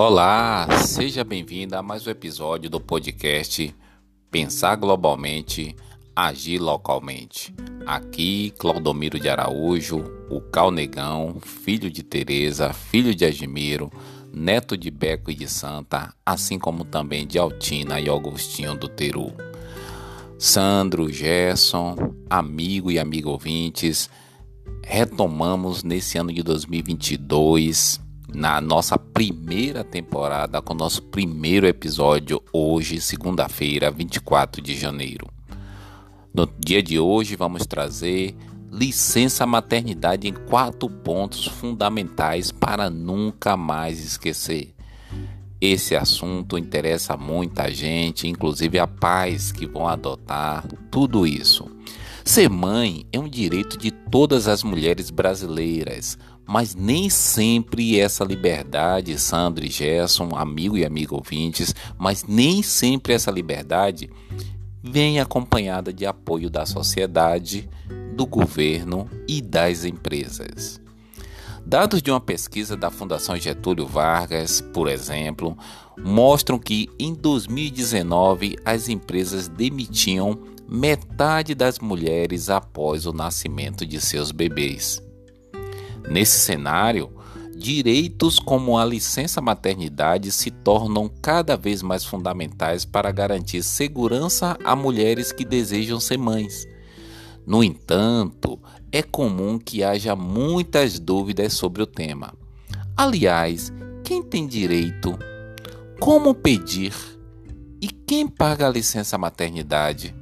Olá, seja bem-vindo a mais um episódio do podcast Pensar Globalmente, Agir Localmente. Aqui, Claudomiro de Araújo, o Calnegão, filho de Teresa, filho de Admiro, neto de Beco e de Santa, assim como também de Altina e Augustinho do Teru. Sandro, Gerson, amigo e amigo ouvintes, retomamos nesse ano de 2022 na nossa primeira temporada com o nosso primeiro episódio hoje, segunda-feira, 24 de janeiro. No dia de hoje vamos trazer licença maternidade em quatro pontos fundamentais para nunca mais esquecer. Esse assunto interessa muita gente, inclusive a pais que vão adotar tudo isso. Ser mãe é um direito de todas as mulheres brasileiras, mas nem sempre essa liberdade, Sandro e Gerson, amigo e amigo ouvintes, mas nem sempre essa liberdade vem acompanhada de apoio da sociedade, do governo e das empresas. Dados de uma pesquisa da Fundação Getúlio Vargas, por exemplo, mostram que em 2019 as empresas demitiam metade das mulheres após o nascimento de seus bebês. Nesse cenário, direitos como a licença maternidade se tornam cada vez mais fundamentais para garantir segurança a mulheres que desejam ser mães. No entanto, é comum que haja muitas dúvidas sobre o tema. Aliás, quem tem direito? Como pedir? E quem paga a licença maternidade?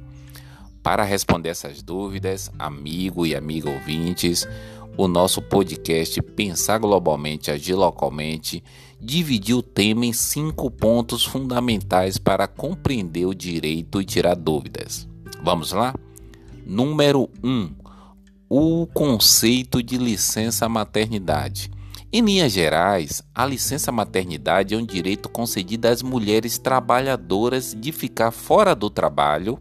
Para responder essas dúvidas, amigo e amiga ouvintes, o nosso podcast Pensar Globalmente, Agir Localmente dividiu o tema em cinco pontos fundamentais para compreender o direito e tirar dúvidas. Vamos lá? Número 1. Um, o conceito de licença maternidade. Em linhas gerais, a licença maternidade é um direito concedido às mulheres trabalhadoras de ficar fora do trabalho,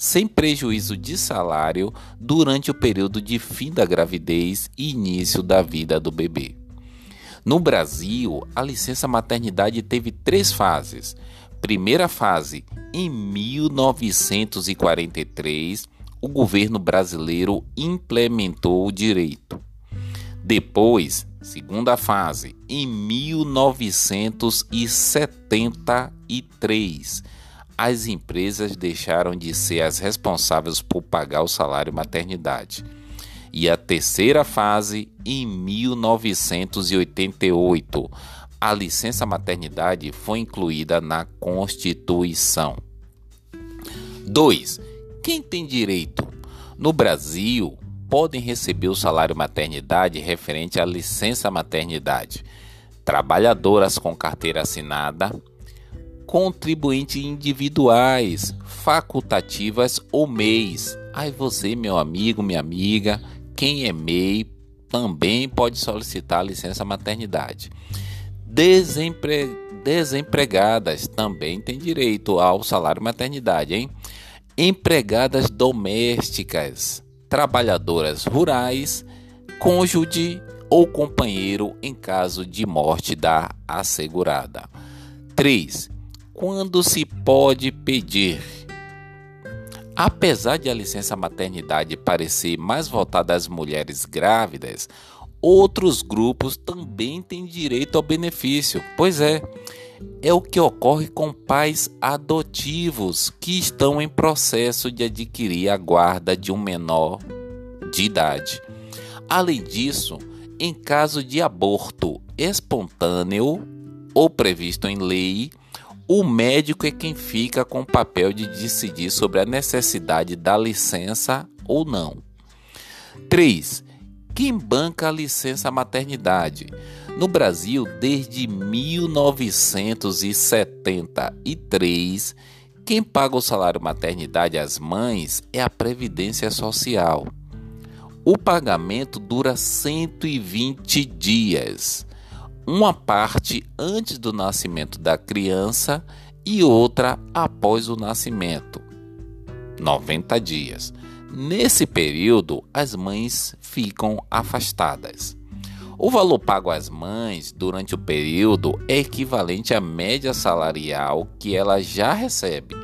sem prejuízo de salário, durante o período de fim da gravidez e início da vida do bebê. No Brasil, a licença maternidade teve três fases. Primeira fase, em 1943 o governo brasileiro implementou o direito. Depois, segunda fase, em 1973, as empresas deixaram de ser as responsáveis por pagar o salário maternidade. E a terceira fase, em 1988, a licença maternidade foi incluída na Constituição. 2 quem tem direito? No Brasil, podem receber o salário maternidade referente à licença maternidade. Trabalhadoras com carteira assinada, contribuintes individuais, facultativas ou MEIs. Aí você, meu amigo, minha amiga, quem é MEI também pode solicitar licença maternidade. Desempre... Desempregadas também têm direito ao salário maternidade, hein? empregadas domésticas, trabalhadoras rurais, cônjuge ou companheiro em caso de morte da assegurada. 3. Quando se pode pedir? Apesar de a licença maternidade parecer mais voltada às mulheres grávidas, outros grupos também têm direito ao benefício. Pois é, é o que ocorre com pais adotivos que estão em processo de adquirir a guarda de um menor de idade. Além disso, em caso de aborto espontâneo ou previsto em lei, o médico é quem fica com o papel de decidir sobre a necessidade da licença ou não. 3. Quem banca a licença maternidade? No Brasil, desde 1973, quem paga o salário maternidade às mães é a Previdência Social. O pagamento dura 120 dias, uma parte antes do nascimento da criança e outra após o nascimento, 90 dias. Nesse período, as mães ficam afastadas. O valor pago às mães durante o período é equivalente à média salarial que ela já recebe,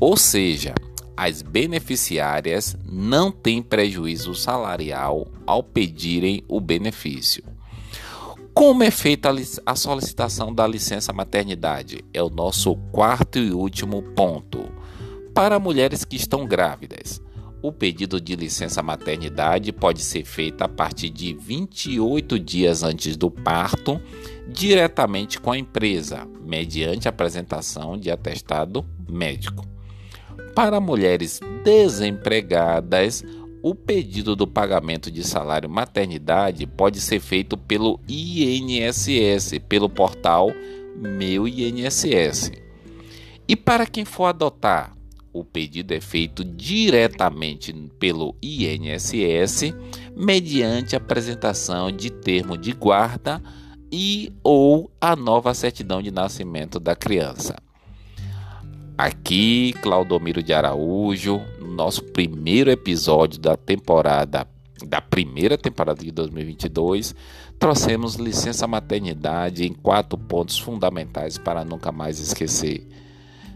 ou seja, as beneficiárias não têm prejuízo salarial ao pedirem o benefício. Como é feita a solicitação da licença maternidade? É o nosso quarto e último ponto. Para mulheres que estão grávidas, o pedido de licença maternidade pode ser feito a partir de 28 dias antes do parto, diretamente com a empresa, mediante apresentação de atestado médico. Para mulheres desempregadas, o pedido do pagamento de salário maternidade pode ser feito pelo INSS, pelo portal Meu INSS. E para quem for adotar, o pedido é feito diretamente pelo INSS mediante apresentação de termo de guarda e ou a nova certidão de nascimento da criança. Aqui, Claudomiro de Araújo, no nosso primeiro episódio da temporada da primeira temporada de 2022, trouxemos licença maternidade em quatro pontos fundamentais para nunca mais esquecer.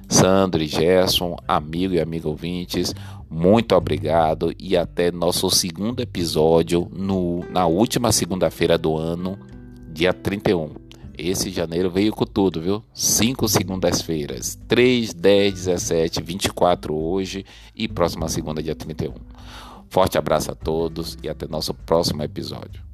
Sandro e Gerson, amigo e amiga ouvintes, muito obrigado e até nosso segundo episódio no, na última segunda-feira do ano, dia 31. Esse janeiro veio com tudo, viu? Cinco segundas-feiras, 3, 10, 17, 24 hoje e próxima segunda, dia 31. Forte abraço a todos e até nosso próximo episódio.